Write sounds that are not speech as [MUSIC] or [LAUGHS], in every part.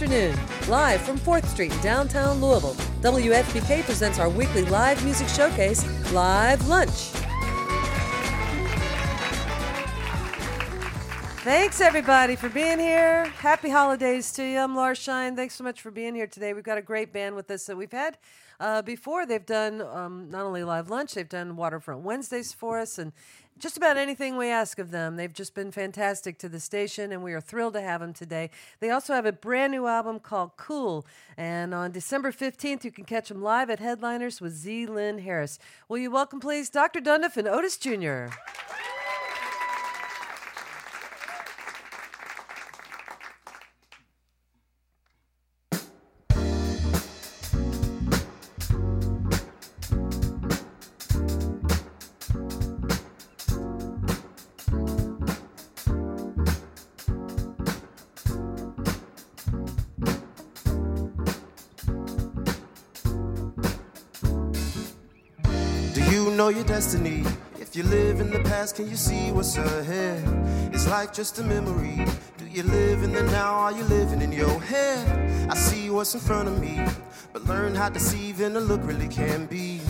afternoon, live from 4th Street in downtown Louisville. WFPK presents our weekly live music showcase, Live Lunch. Thanks everybody for being here. Happy holidays to you. I'm Laura Shine. Thanks so much for being here today. We've got a great band with us that we've had uh, before. They've done um, not only live lunch, they've done Waterfront Wednesdays for us, and just about anything we ask of them. They've just been fantastic to the station, and we are thrilled to have them today. They also have a brand new album called Cool, and on December 15th, you can catch them live at Headliners with Z. Lynn Harris. Will you welcome, please, Dr. Dundiff and Otis Jr.? Destiny. If you live in the past, can you see what's ahead? Is life just a memory? Do you live in the now? Are you living in your head? I see what's in front of me, but learn how deceiving a look really can be.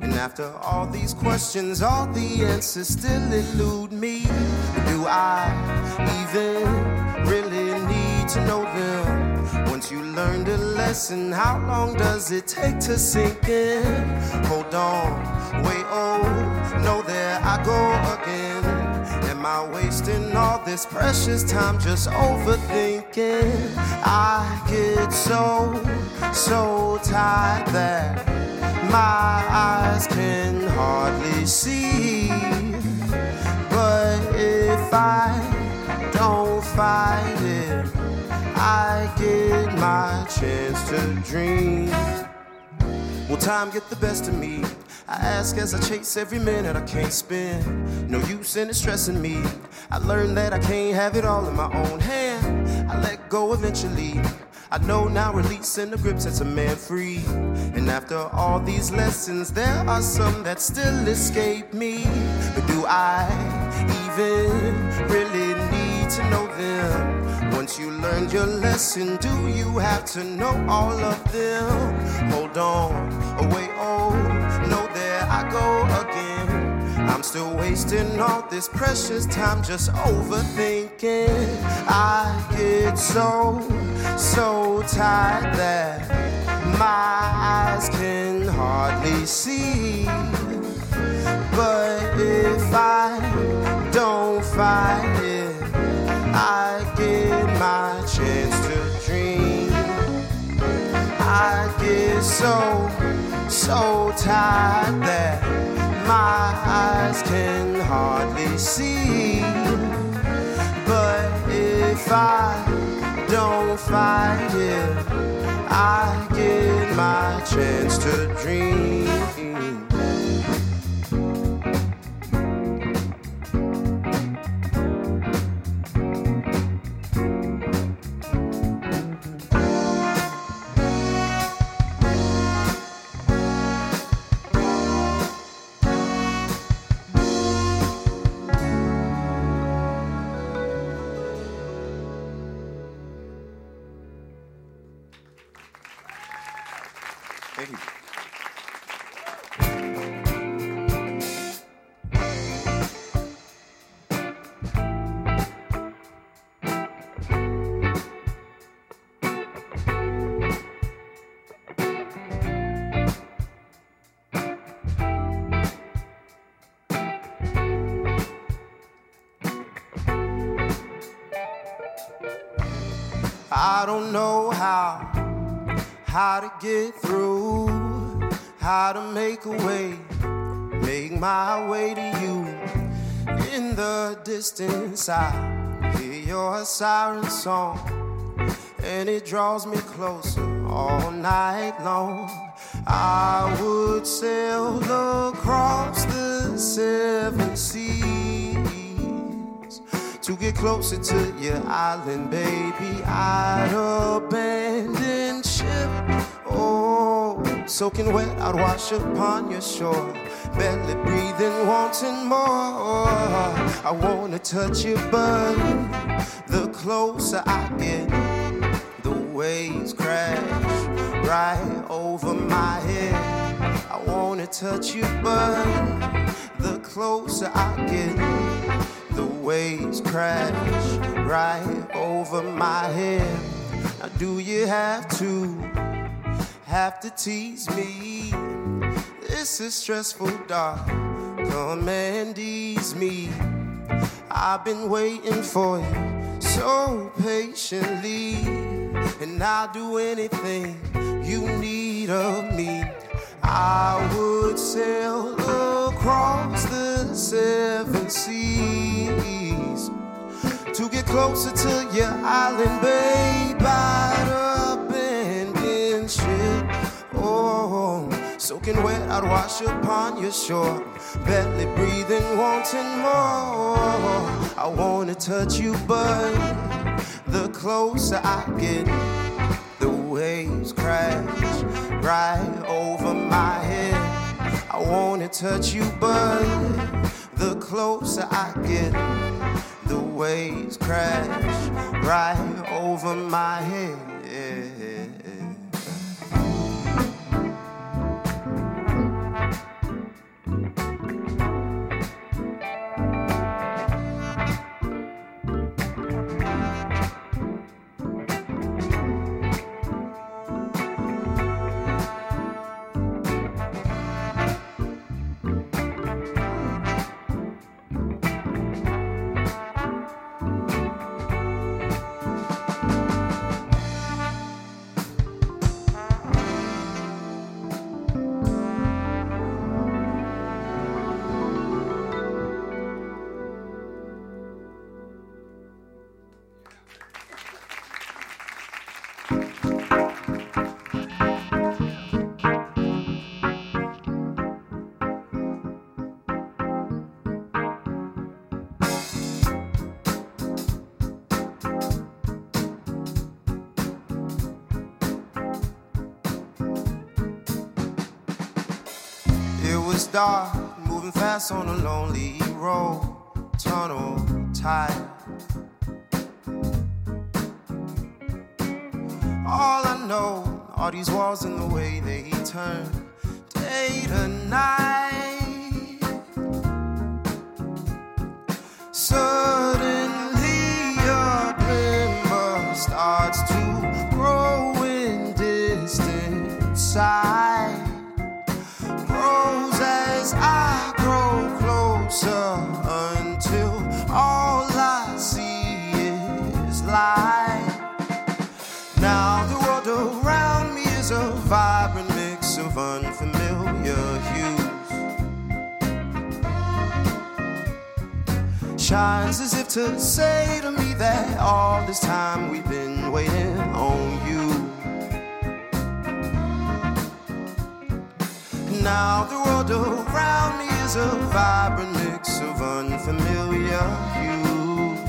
And after all these questions, all the answers still elude me. Do I even really need to know them? Once you learned a lesson, how long does it take to sink in? Hold on way old. No, there I go again. Am I wasting all this precious time just overthinking? I get so, so tired that my eyes can hardly see. But if I don't fight it, I get my chance to dream. Will time get the best of me? I ask as I chase every minute I can't spend. No use in it stressing me. I learned that I can't have it all in my own hand. I let go eventually. I know now release releasing the grip sets a man free. And after all these lessons, there are some that still escape me. But do I even really need to know them? Once you learned your lesson, do you have to know all of them? Hold on, still wasting all this precious time just overthinking. I get so, so tired that my eyes can hardly see. But if I don't fight it, I get my chance to dream. I get so, so tired that my eyes can hardly see. But if I don't fight it, I get my chance to dream. I don't know how, how to get through, how to make a way, make my way to you. In the distance, I hear your siren song, and it draws me closer all night long. I would sail across the seven seas to get closer to your island, baby. I'd abandon ship. Oh, soaking wet, I'd wash upon your shore. Barely breathing, wanting more. I wanna touch you, but the closer I get, the waves crash right over my head. I wanna touch you, but the closer I get, the waves crash right over my head. Now, do you have to have to tease me? This is stressful, dark. Come and ease me. I've been waiting for you so patiently, and I'll do anything you need of me. I would sail across the seven seas to get closer to your island, babe. I'd abandon ship. Oh, soaking wet, I'd wash upon your shore. Barely breathing, wanting more. I wanna touch you, but the closer I get, the waves crash right over my head. I wanna touch you, but the closer I get, the waves crash right over my head. Dark, moving fast on a lonely road, tunnel tight. All I know are these walls and the way they turn day to night. Suddenly, Shines as if to say to me that all this time we've been waiting on you. now the world around me is a vibrant mix of unfamiliar hues.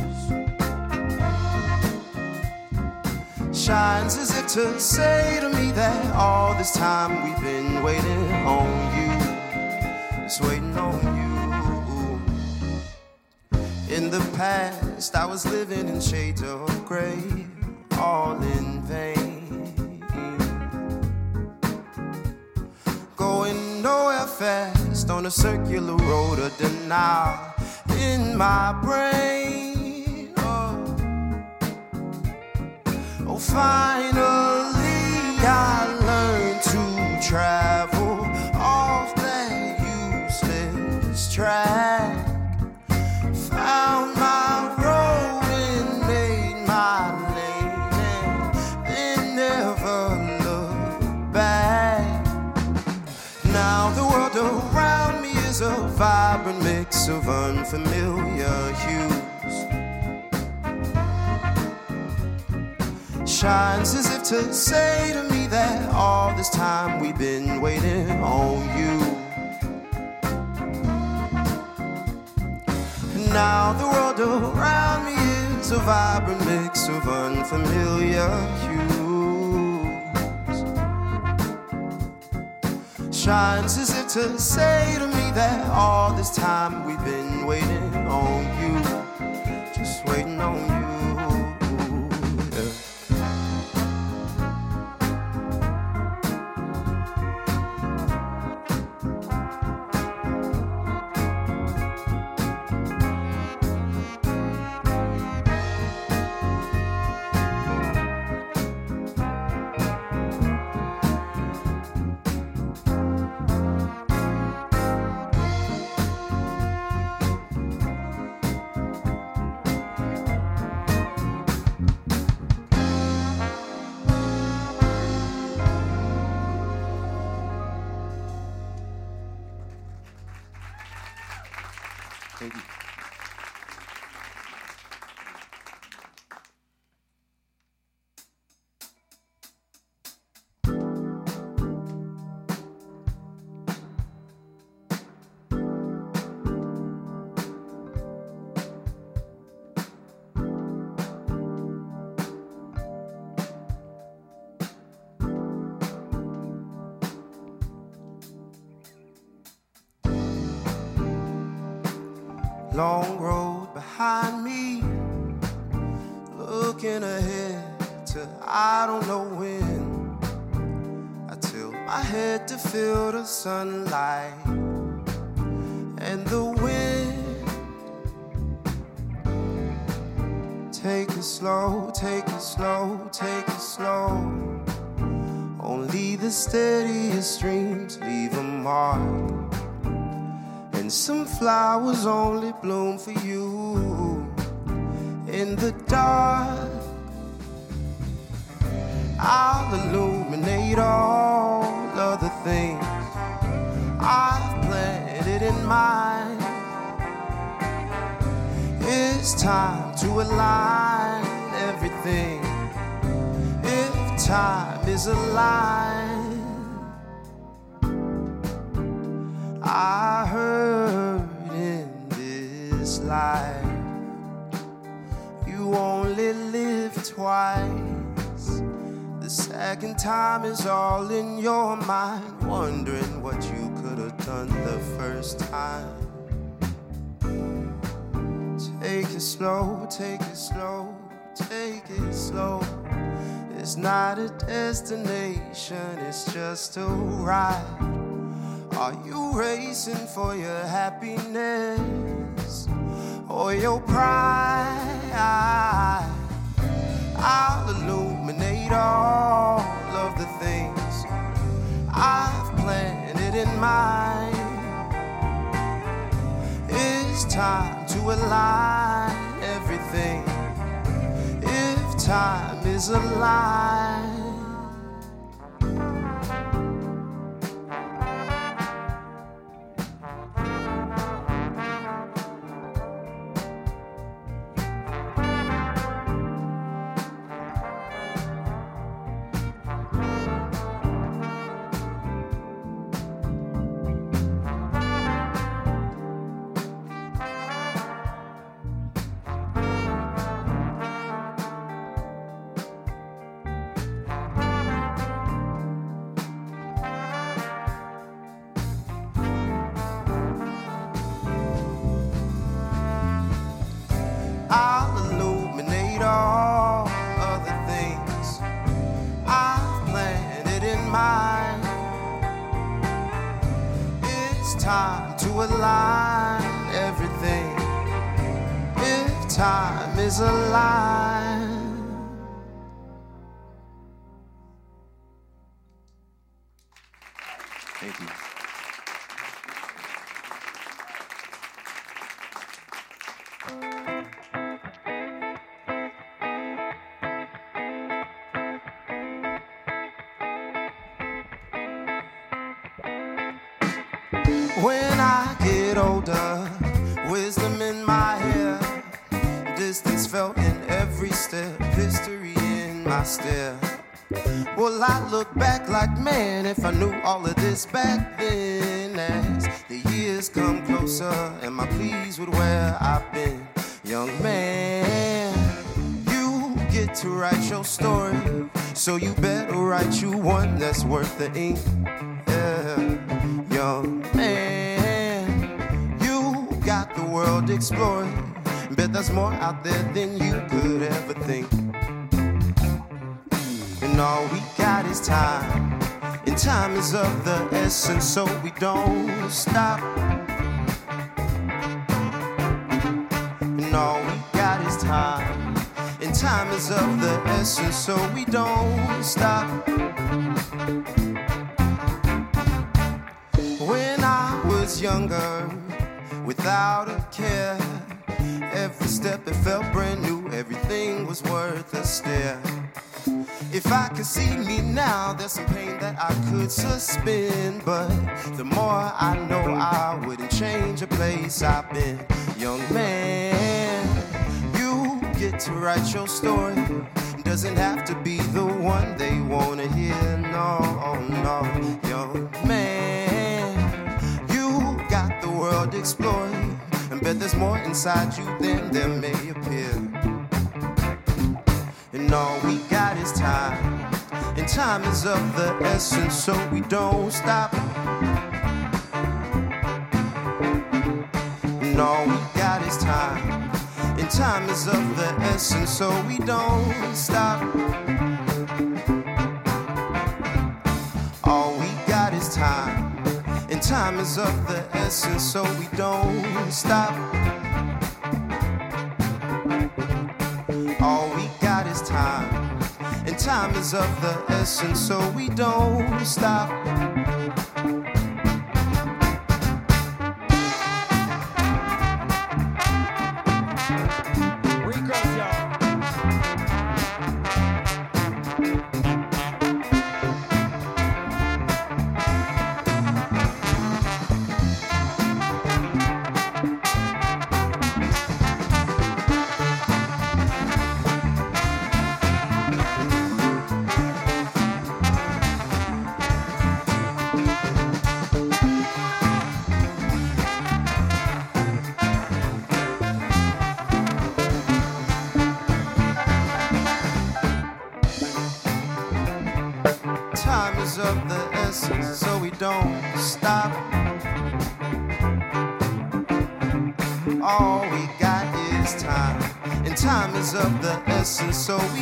Shines as if to say to me that all this time we've been waiting on you, just waiting on you. In the past, I was living in shades of gray, all in vain. going nowhere fast on a circular road of denial in my brain. Oh, oh finally I learned to travel vibrant mix of unfamiliar hues. Shines as if to say to me that all this time we've been waiting on you. Now the world around me is a vibrant mix of unfamiliar hues. Shines. As if to say to me that all this time we've been waiting on you, long road behind me. Looking ahead to I don't know when. I tilt my head to feel the sunlight and the wind. Take it slow, take it slow, take it slow. Only the steadiest streams leave a mark. And some flowers only bloom for you in the dark. I'll illuminate all of the things I've planted in mind. It's time to align everything. If time is a line. I heard life you only live twice. The second time is all in your mind, wondering what you could have done the first time. Take it slow, take it slow, take it slow. It's not a destination, it's just a ride. Are you racing for your happiness or your pride? I'll illuminate all of the things I've planted in mind. It's time to align everything. If time is a align everything. If time is a look back like man if I knew all of this back then? As the years come closer, am I pleased with where I've been? Young man, you get to write your story, so you better write you one that's worth the ink. Yeah, young man, you got the world explored. Bet there's more out there than you could ever think. And all we got is time. And time is of the essence, so we don't stop. And all we got is time. And time is of the essence, so we don't stop. When I was younger, without a care, every step it felt brand new, everything was worth a stare. If I could see me now, there's some pain that I could suspend. But the more I know, I wouldn't change a place I've been. young man. You get to write your story. Doesn't have to be the one they wanna hear. No, oh, no, young man. You got the world exploring. And bet there's more inside you than there may appear. And all we got is time. And time is of the essence, so we don't stop. And all we got is time. And time is of the essence, so we don't stop. All we got is time. And time is of the essence, so we don't stop. Time is of the essence, so we don't stop.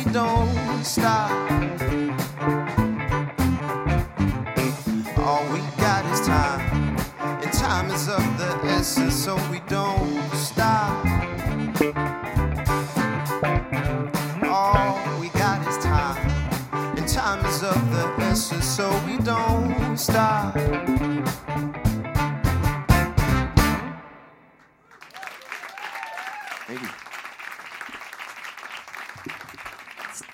We don't stop. All we got is time, and time is of the essence, so we don't stop. All we got is time. And time is of the essence, so we don't stop.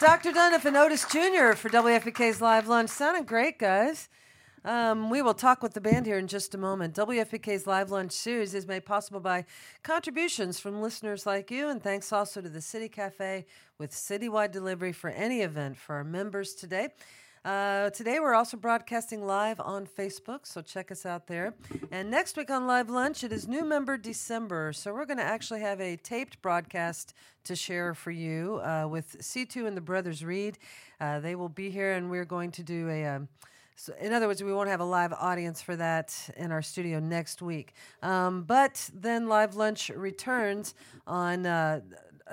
Dr. Dundiff and Otis Jr. for WFPK's Live Lunch. Sounding great, guys. Um, we will talk with the band here in just a moment. WFPK's Live Lunch series is made possible by contributions from listeners like you, and thanks also to the City Cafe with citywide delivery for any event for our members today. Uh, today, we're also broadcasting live on Facebook, so check us out there. And next week on Live Lunch, it is New Member December. So we're going to actually have a taped broadcast to share for you uh, with C2 and the Brothers Reed. Uh, they will be here, and we're going to do a. Um, so in other words, we won't have a live audience for that in our studio next week. Um, but then Live Lunch returns on uh,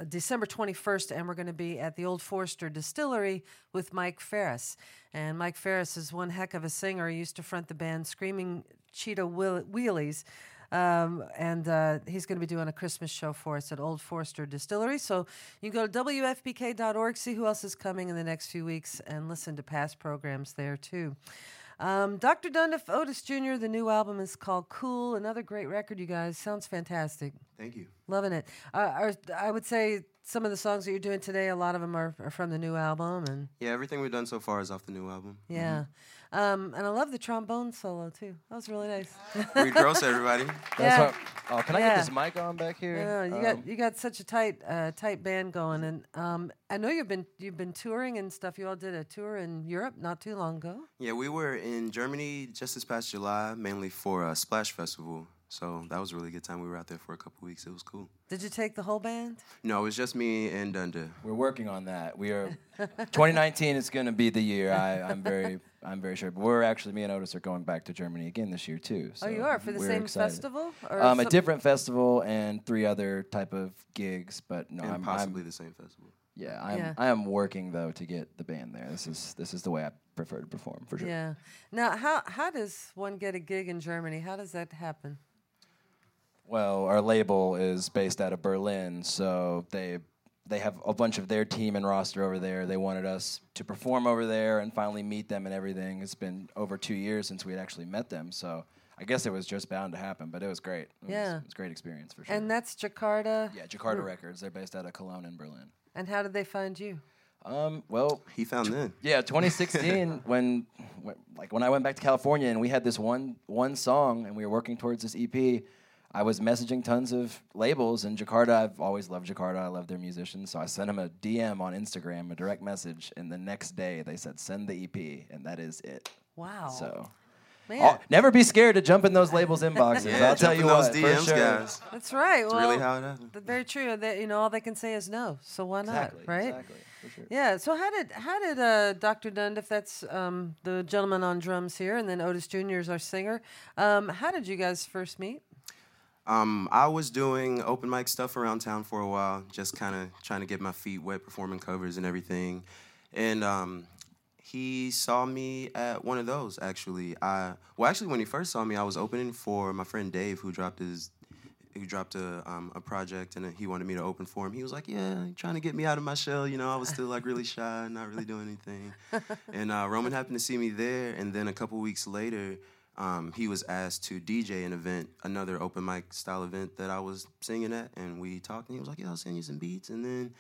December 21st, and we're going to be at the Old Forester Distillery with Mike Farris. And Mike Farris is one heck of a singer. He used to front the band Screaming Cheetah Wheel- Wheelies. Um, and uh, he's going to be doing a Christmas show for us at Old Forester Distillery. So you go to WFPK.org, see who else is coming in the next few weeks, and listen to past programs there too. Um, Dr. Dundiff Otis Jr., the new album is called Cool. Another great record, you guys. Sounds fantastic. Thank you. Loving it. Uh, are, I would say some of the songs that you're doing today, a lot of them are, are from the new album. And Yeah, everything we've done so far is off the new album. yeah. Um, and I love the trombone solo too. That was really nice. Reed Gross, everybody. [LAUGHS] That's Yeah. what, oh, can I Yeah. get this mic on back here? Yeah, you Um, got you got such a tight uh, tight band going, and um, I know you've been you've been touring and stuff. You all did a tour in Europe not too long ago. Yeah, we were in Germany just this past July, mainly for a Splash Festival. So that was a really good time. We were out there for a couple weeks. It was cool. Did you take the whole band? No, it was just me and Dunda. We're working on that. We are 2019 is going to be the year. I, I'm very, I'm very sure. But we're actually me and Otis are going back to Germany again this year too. oh, you are for the we're same excited. festival, or Um, a different festival and three other type of gigs, but no, and I'm, possibly I'm the same festival. yeah, I'm, Yeah. I am working though to get the band there. This is this is the way I prefer to perform for sure. Yeah. Now, how how does one get a gig in Germany? How does that happen? Well, our label is based out of Berlin, so they they have a bunch of their team and roster over there. They wanted us to perform over there and finally meet them and everything. It's been over two years since we had actually met them, so I guess it was just bound to happen. But it was great. It Yeah. was, it was a great experience for sure. And that's Jakarta. yeah, Jakarta Records. They're based out of Cologne and Berlin. And how did they find you? Um, well, He found them. yeah, 2016 [LAUGHS] when, when like when I went back to California and we had this one one song and we were working towards this EP. I was messaging tons of labels in Jakarta. I've always loved Jakarta. I love their musicians. So I sent them a DM on Instagram, a direct message, and the next day they said, "Send the EP," and that is it. Wow. So. Man. Oh, never be scared to jump in those labels [LAUGHS] inboxes. Yeah, I'll tell you in what, those for DMs, sure. guys. That's right. That's well, really how it happened. very true. That you know, all they can say is no. So why not? Exactly, right? exactly, sure. Yeah. So how did how did uh, Dr. Dundiff, that's um, the gentleman on drums here, and then Otis Jr. is our singer, um, how did you guys first meet? Um, I was doing open mic stuff around town for a while, just kind of trying to get my feet wet, performing covers and everything. And um, he saw me at one of those. Actually, I well, actually, when he first saw me, I was opening for my friend Dave, who dropped his. Who dropped a um, a project and he wanted me to open for him. He was like, "Yeah, trying to get me out of my shell." You know, I was still like really [LAUGHS] shy, not really doing anything. and uh, Roman happened to see me there, and then a couple weeks later, um, he was asked to DJ an event, another open mic style event that I was singing at, and we talked, and he was like, "Yeah, I'll send you some beats," and then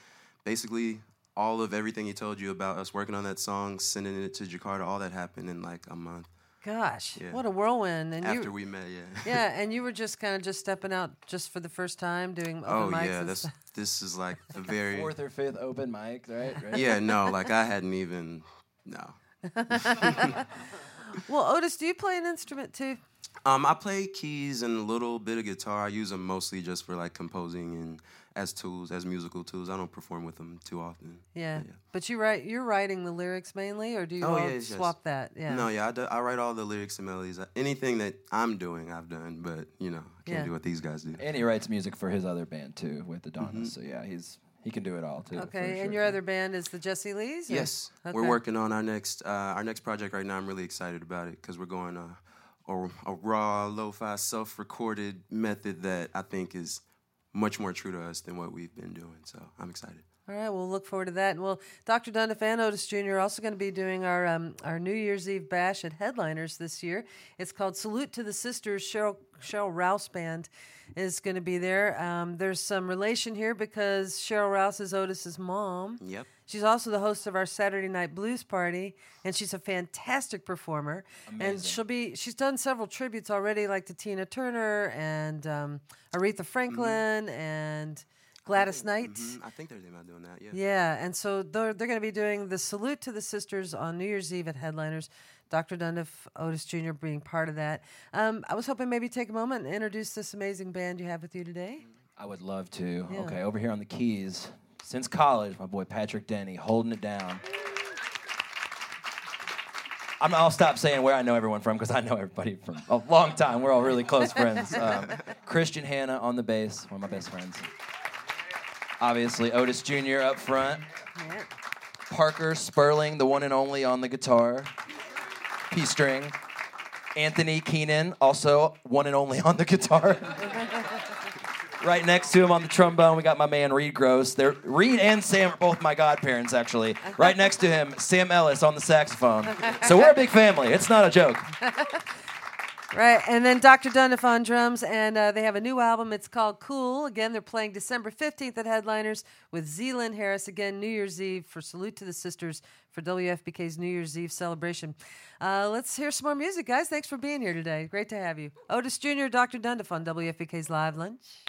basically all of everything he told you about us working on that song, sending it to Jakarta, all that happened in like a month Gosh, Yeah. what a whirlwind! And after you, we met. Yeah. [LAUGHS] yeah, and you were just kind of just stepping out just for the first time doing open oh mics. yeah, and that's stuff. this is like [LAUGHS] a very Fourth or fifth open mic, right? [LAUGHS] right? yeah no like I hadn't even no. Well, Otis, do you play an instrument too? Um, I play keys and a little bit of guitar. I use them mostly just for like composing and as tools, as musical tools. I don't perform with them too often. Yeah. yeah. But you write you're writing the lyrics mainly, or do you Oh, all yes, yes. swap that? Yeah. No, yeah, I, do, I write all the lyrics and melodies. Anything that I'm doing, I've done, but you know, I can't Yeah. do what these guys do. And he writes music for his other band too, with the Donnas. So yeah, he's he can do it all too. for Okay, sure. and your other band is the Jesse Lees? or- Yes, Okay. we're working on our next uh, our next project right now. I'm really excited about it because we're going uh, a, a raw, lo-fi, self-recorded method that I think is much more true to us than what we've been doing. So I'm excited. All right, we'll look forward to that. And well, Dr. Dundiff and Otis Jr. are also going to be doing our um, our New Year's Eve bash at Headliners this year. It's called Salute to the Sisters. Sheryl Sheryl Rouse Band is going to be there. Um, there's some relation here because Sheryl Rouse is Otis's mom. Yep. She's also the host of our Saturday Night Blues Party, and she's a fantastic performer. Amazing. And she'll be she's done several tributes already, like to Tina Turner and um, Aretha Franklin and Gladys Knight. Mhm, I think they're about doing that. Yeah. Yeah, and so they're, they're going to be doing the salute to the sisters on New Year's Eve at Headliners. Dr. Dundiff, Otis Jr. being part of that. Um, I was hoping maybe take a moment and introduce this amazing band you have with you today. I would love to. Yeah. Okay, over here on the keys, since college, my boy Patrick Denny holding it down. I'm, I'll stop saying where I know everyone from because I know everybody from a long time. We're all really close [LAUGHS] friends. Um, Christian Hanna on the bass, one of my best friends. Obviously, Otis Jr. up front. Parker Sperling, the one and only on the guitar, P string. Anthony Keenan, also one and only [LAUGHS] on the guitar. right next to him on the trombone, we got my man Reed Gross. They're, Reed and Sam are both my godparents, actually. Right next to him, Sam Ellis on the saxophone. So we're a big family. It's not a joke. [LAUGHS] Right, and then Dr. Dundiff on drums, and uh, they have a new album. It's called Cool. Again, they're playing December 15th at Headliners with Zealand Harris. Again, New Year's Eve for Salute to the Sisters for WFPK's New Year's Eve celebration. Uh, let's hear some more music, guys. Thanks for being here today. Great to have you. Otis Jr., Dr. Dundiff on WFPK's Live Lunch.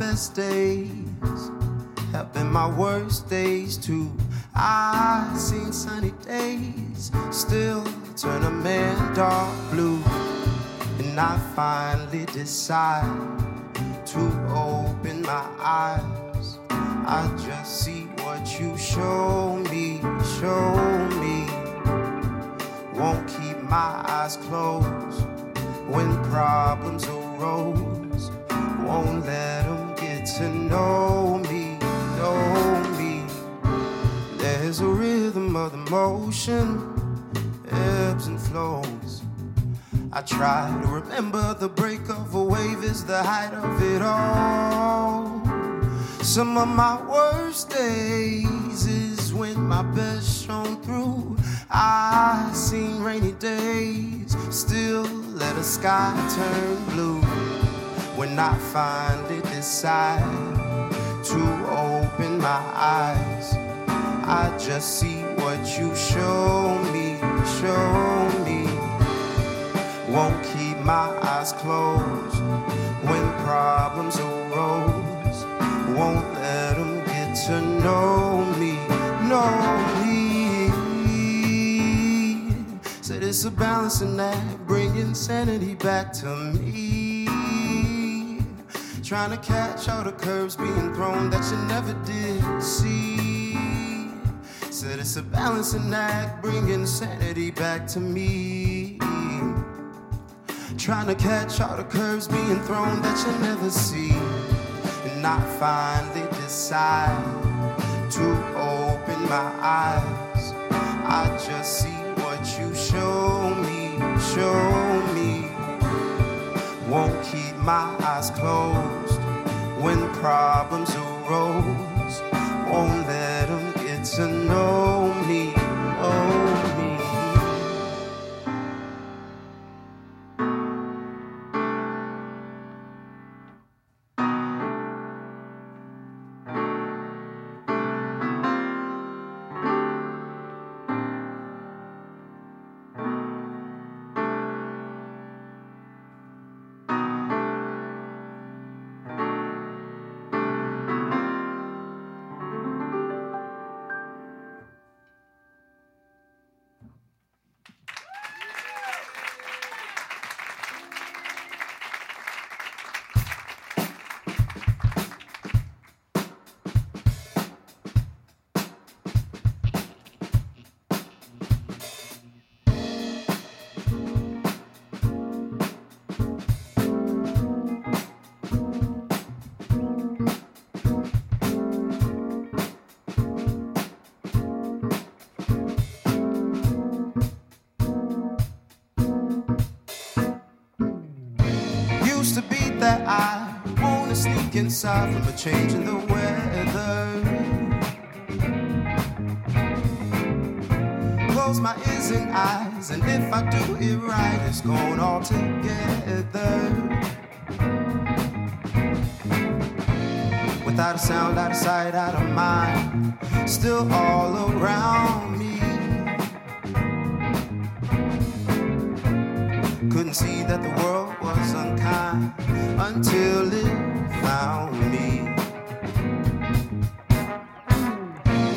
Best days have been my worst days too. I've seen sunny days still turn a man dark blue, and I finally decide to open my eyes. I just see the motion ebbs and flows. I try to remember the break of a wave is the height of it all. Some of my worst days is when my best shone through. I seen rainy days, still let a sky turn blue. When I finally decide to open my eyes, I just see what you show me, show me. Won't keep my eyes closed when problems arose. Won't let them get to know me, know me. Said it's a balancing act, bringing sanity back to me. Trying to catch all the curves being thrown that you never did see. Said it's a balancing act, bringing sanity back to me. Trying to catch all the curves being thrown that you never see. And I finally decide to open my eyes. I just see what you show me, show me. Won't keep my eyes closed when problems arose. Won't inside from a change in the weather. Close my ears and eyes, and if I do it right, it's going all together. Without a sound, out of sight, out of mind, still all around me. Couldn't see that the world was unkind until it found me.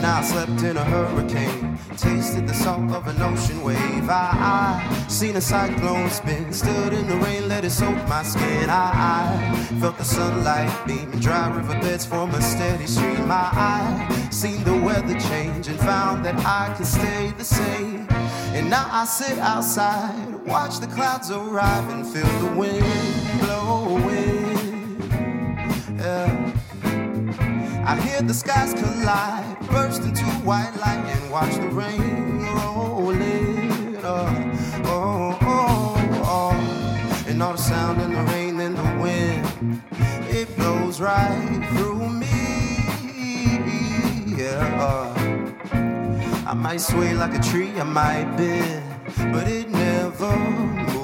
Now I slept in a hurricane, tasted the salt of an ocean wave. I, I seen a cyclone spin, stood in the rain, let it soak my skin. I, I felt the sunlight beam dry riverbeds form a steady stream. I, I seen the weather change and found that I could stay the same. And now I sit outside, watch the clouds arrive and feel the wind I hear the skies collide, burst into white light, and watch the rain rolling. Oh, oh, oh, oh. And all the sound and the rain and the wind, it blows right through me. Yeah. I might sway like a tree, I might bend, but it never moves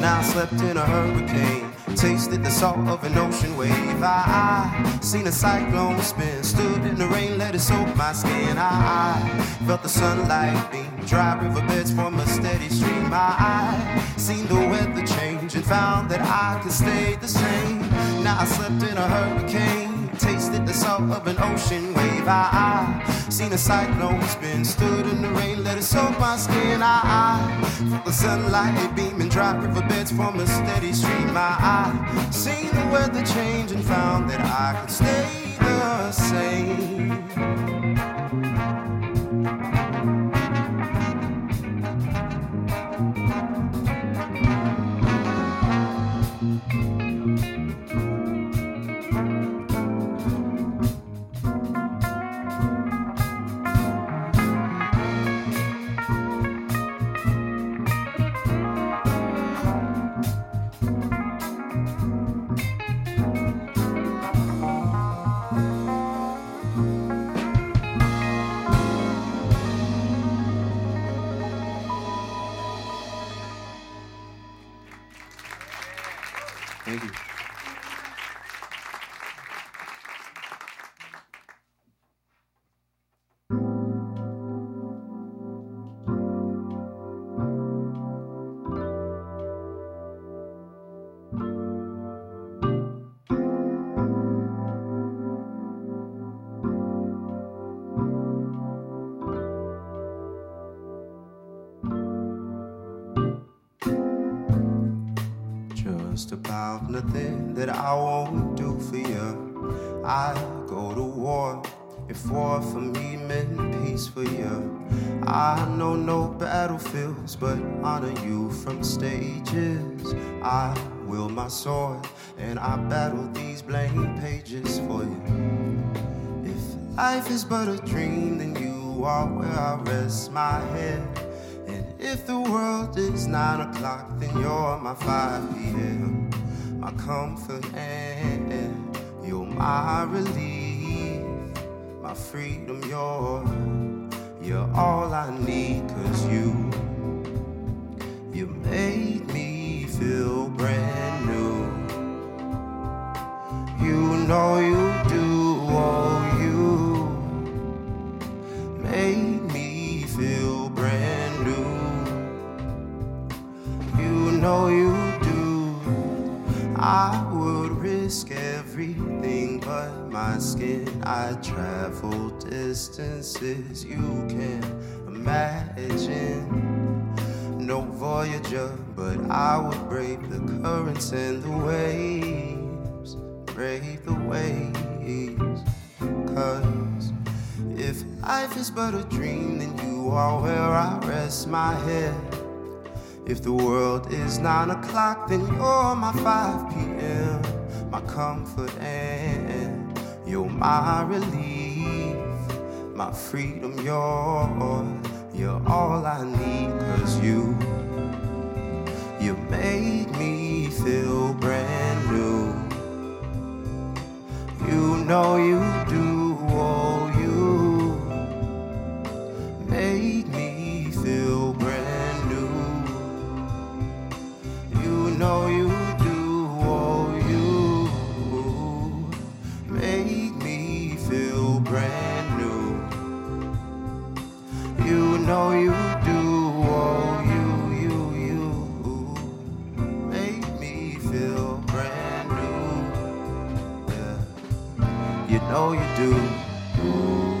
Now I slept in a hurricane, tasted the salt of an ocean wave. I, I seen a cyclone spin, stood in the rain, let it soak my skin. I, I felt the sunlight beam, dry riverbeds form a steady stream. I, I seen the weather change and found that I could stay the same. Now I slept in a hurricane tasted the salt of an ocean wave. I, I seen a cyclone spin, stood in the rain, let it soak my skin. I, I felt the sunlight beaming, dry riverbeds form a steady stream. I, I seen the weather change and found that I could stay the same. About nothing that I won't do for you. I go to war if war for me meant peace for you. I know no battlefields, but honor you from stages. I wield my sword and I battle these blank pages for you. If life is but a dream, then you are where I rest my head. And if the world is nine o'clock, then you're my 5 p.m. My comfort and you're my relief, my freedom, you're, you're all I need, cause you, you made me feel brand new. You know you do, oh, you made me feel brand new. You know you. I would risk everything but my skin. I travel distances you can imagine. No voyager, but I would brave the currents and the waves. Brave the waves. Cause if life is but a dream, then you are where I rest my head. If the world is nine o'clock, then you're my 5 p.m. My comfort and you're my relief, my freedom, you're, you're all I need, cause you, you made me feel brand new. You know you do, You know you do. Ooh.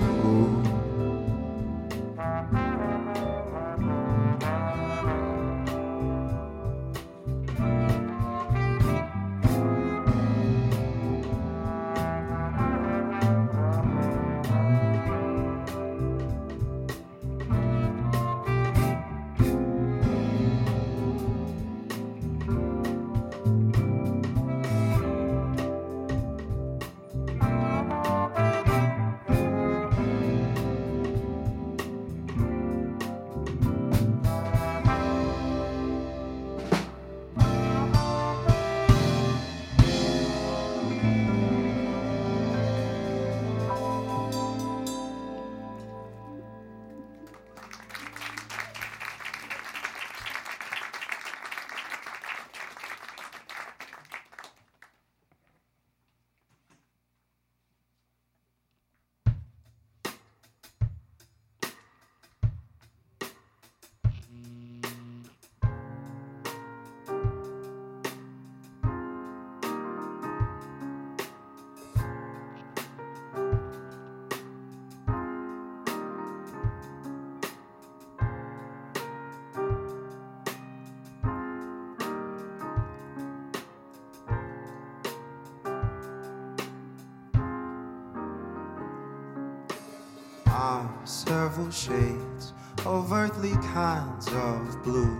Are several shades of earthly kinds of blue.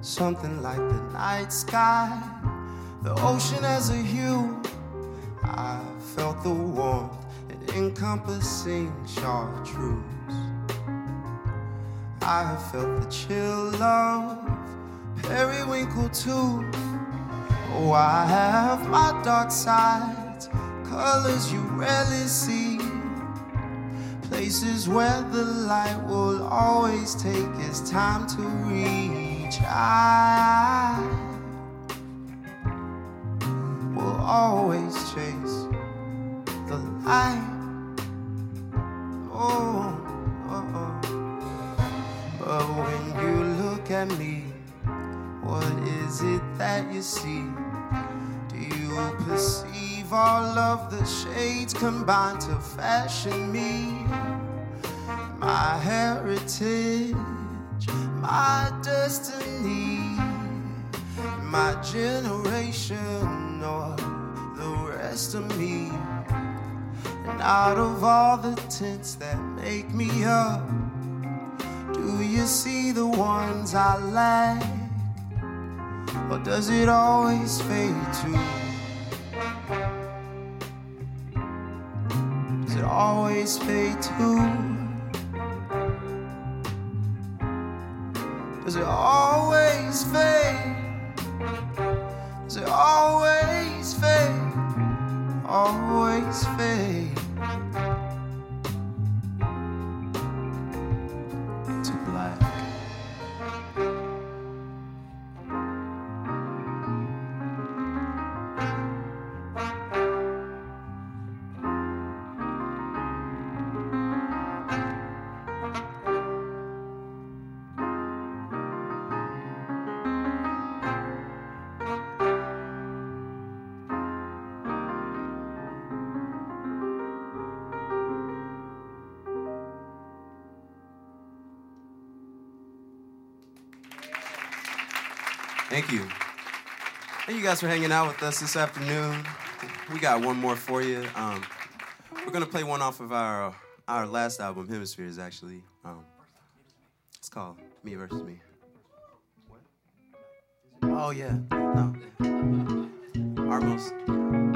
Something like the night sky, the ocean as a hue. I felt the warmth and encompassing chartreuse. I have felt the chill of periwinkle too. Oh, I have my dark sides, colors you rarely see places where the light will always take its time to reach. I will always chase the light. Oh, oh, oh. but when you look at me, what is it that you see? Do you perceive? All of the shades combined to fashion me? My heritage, my destiny, my generation, or the rest of me. And out of all the tints that make me up, do you see the ones I lack? Or does it always fade too? Always fade too? Does it always fade? You guys for hanging out with us this afternoon. We got one more for you. Um, we're gonna play one off of our our last album, Hemispheres. Actually, um, it's called Me versus Me. Oh yeah, no. Armos.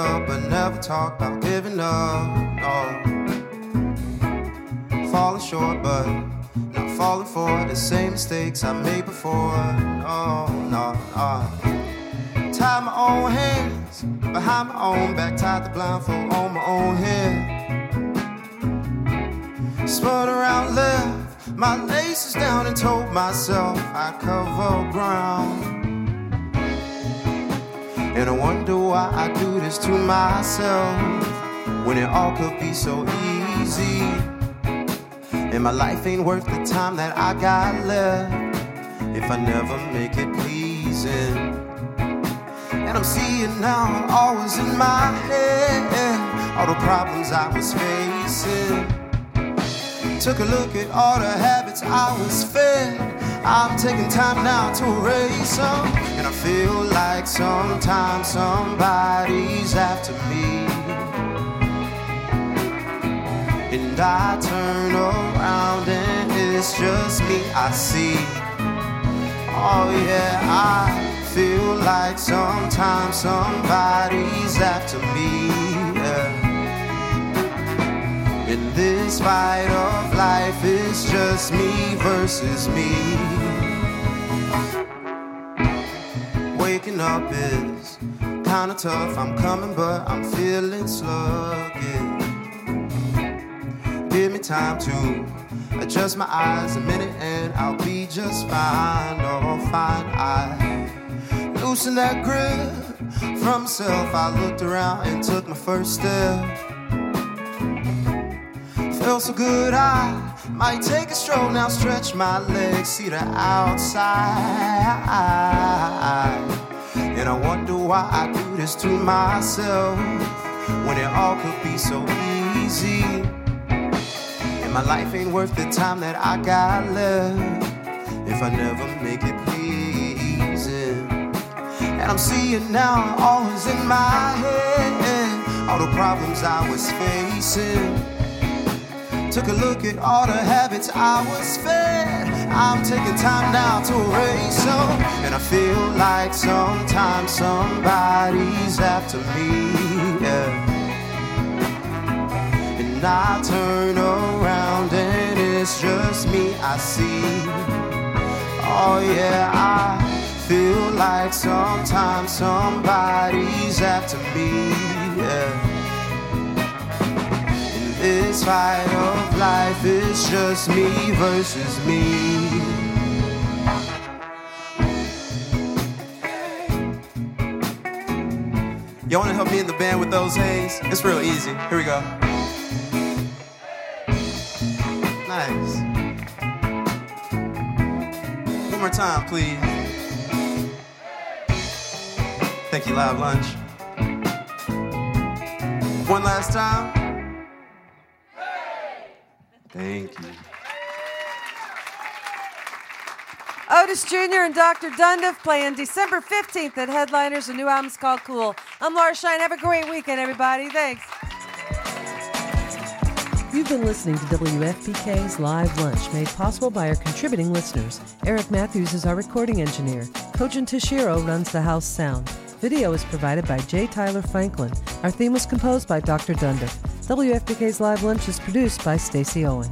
Up, but never talk about giving up. No. Falling short, but not falling for the same mistakes I made before. No, no, no. Tied my own hands behind my own back, tied the blindfold on my own head. Spun around left, my laces down, and told myself I'd cover ground. And I wonder why I do this to myself when it all could be so easy. And my life ain't worth the time that I got left if I never make it pleasing. And I'm seeing now all was in my head, all the problems I was facing. Took a look at all the habits I was fed. I'm taking time now to erase them. And I feel like sometimes somebody's after me. And I turn around and it's just me I see. Oh yeah, I feel like sometimes somebody's after me. In this fight of life, it's just me versus me. Waking up is kinda tough. I'm coming, but I'm feeling sluggish. Give me time to adjust my eyes a minute, and I'll be just fine. Oh, fine. I loosen that grip from self. I looked around and took my first step felt so good I might take a stroll now, stretch my legs, see the outside. And I wonder why I do this to myself when it all could be so easy. And my life ain't worth the time that I got left if I never make it pleasing. And I'm seeing now all is in my head, all the problems I was facing. Took a look at all the habits I was fed. I'm taking time now to erase them. And I feel like sometimes somebody's after me. Yeah. And I turn around and it's just me I see. Oh yeah, I feel like sometimes somebody's after me. Yeah. In this fight of life, it's just me versus me. Y'all wanna help me in the band with those A's? It's real easy. Here we go. Nice. One more time, please. Thank you, Live Lunch. One last time. Thank you. Otis Jr. and Dr. Dundiff playing December 15th at Headliners. A new album's called Cool. I'm Laura Shine. Have a great weekend, everybody. Thanks. You've been listening to WFPK's Live Lunch, made possible by our contributing listeners. Eric Matthews is our recording engineer. Kojin Toshiro runs the house sound. Video is provided by J. Tyler Franklin. Our theme was composed by Dr. Dundiff. WFPK's Live Lunch is produced by Stacy Owen.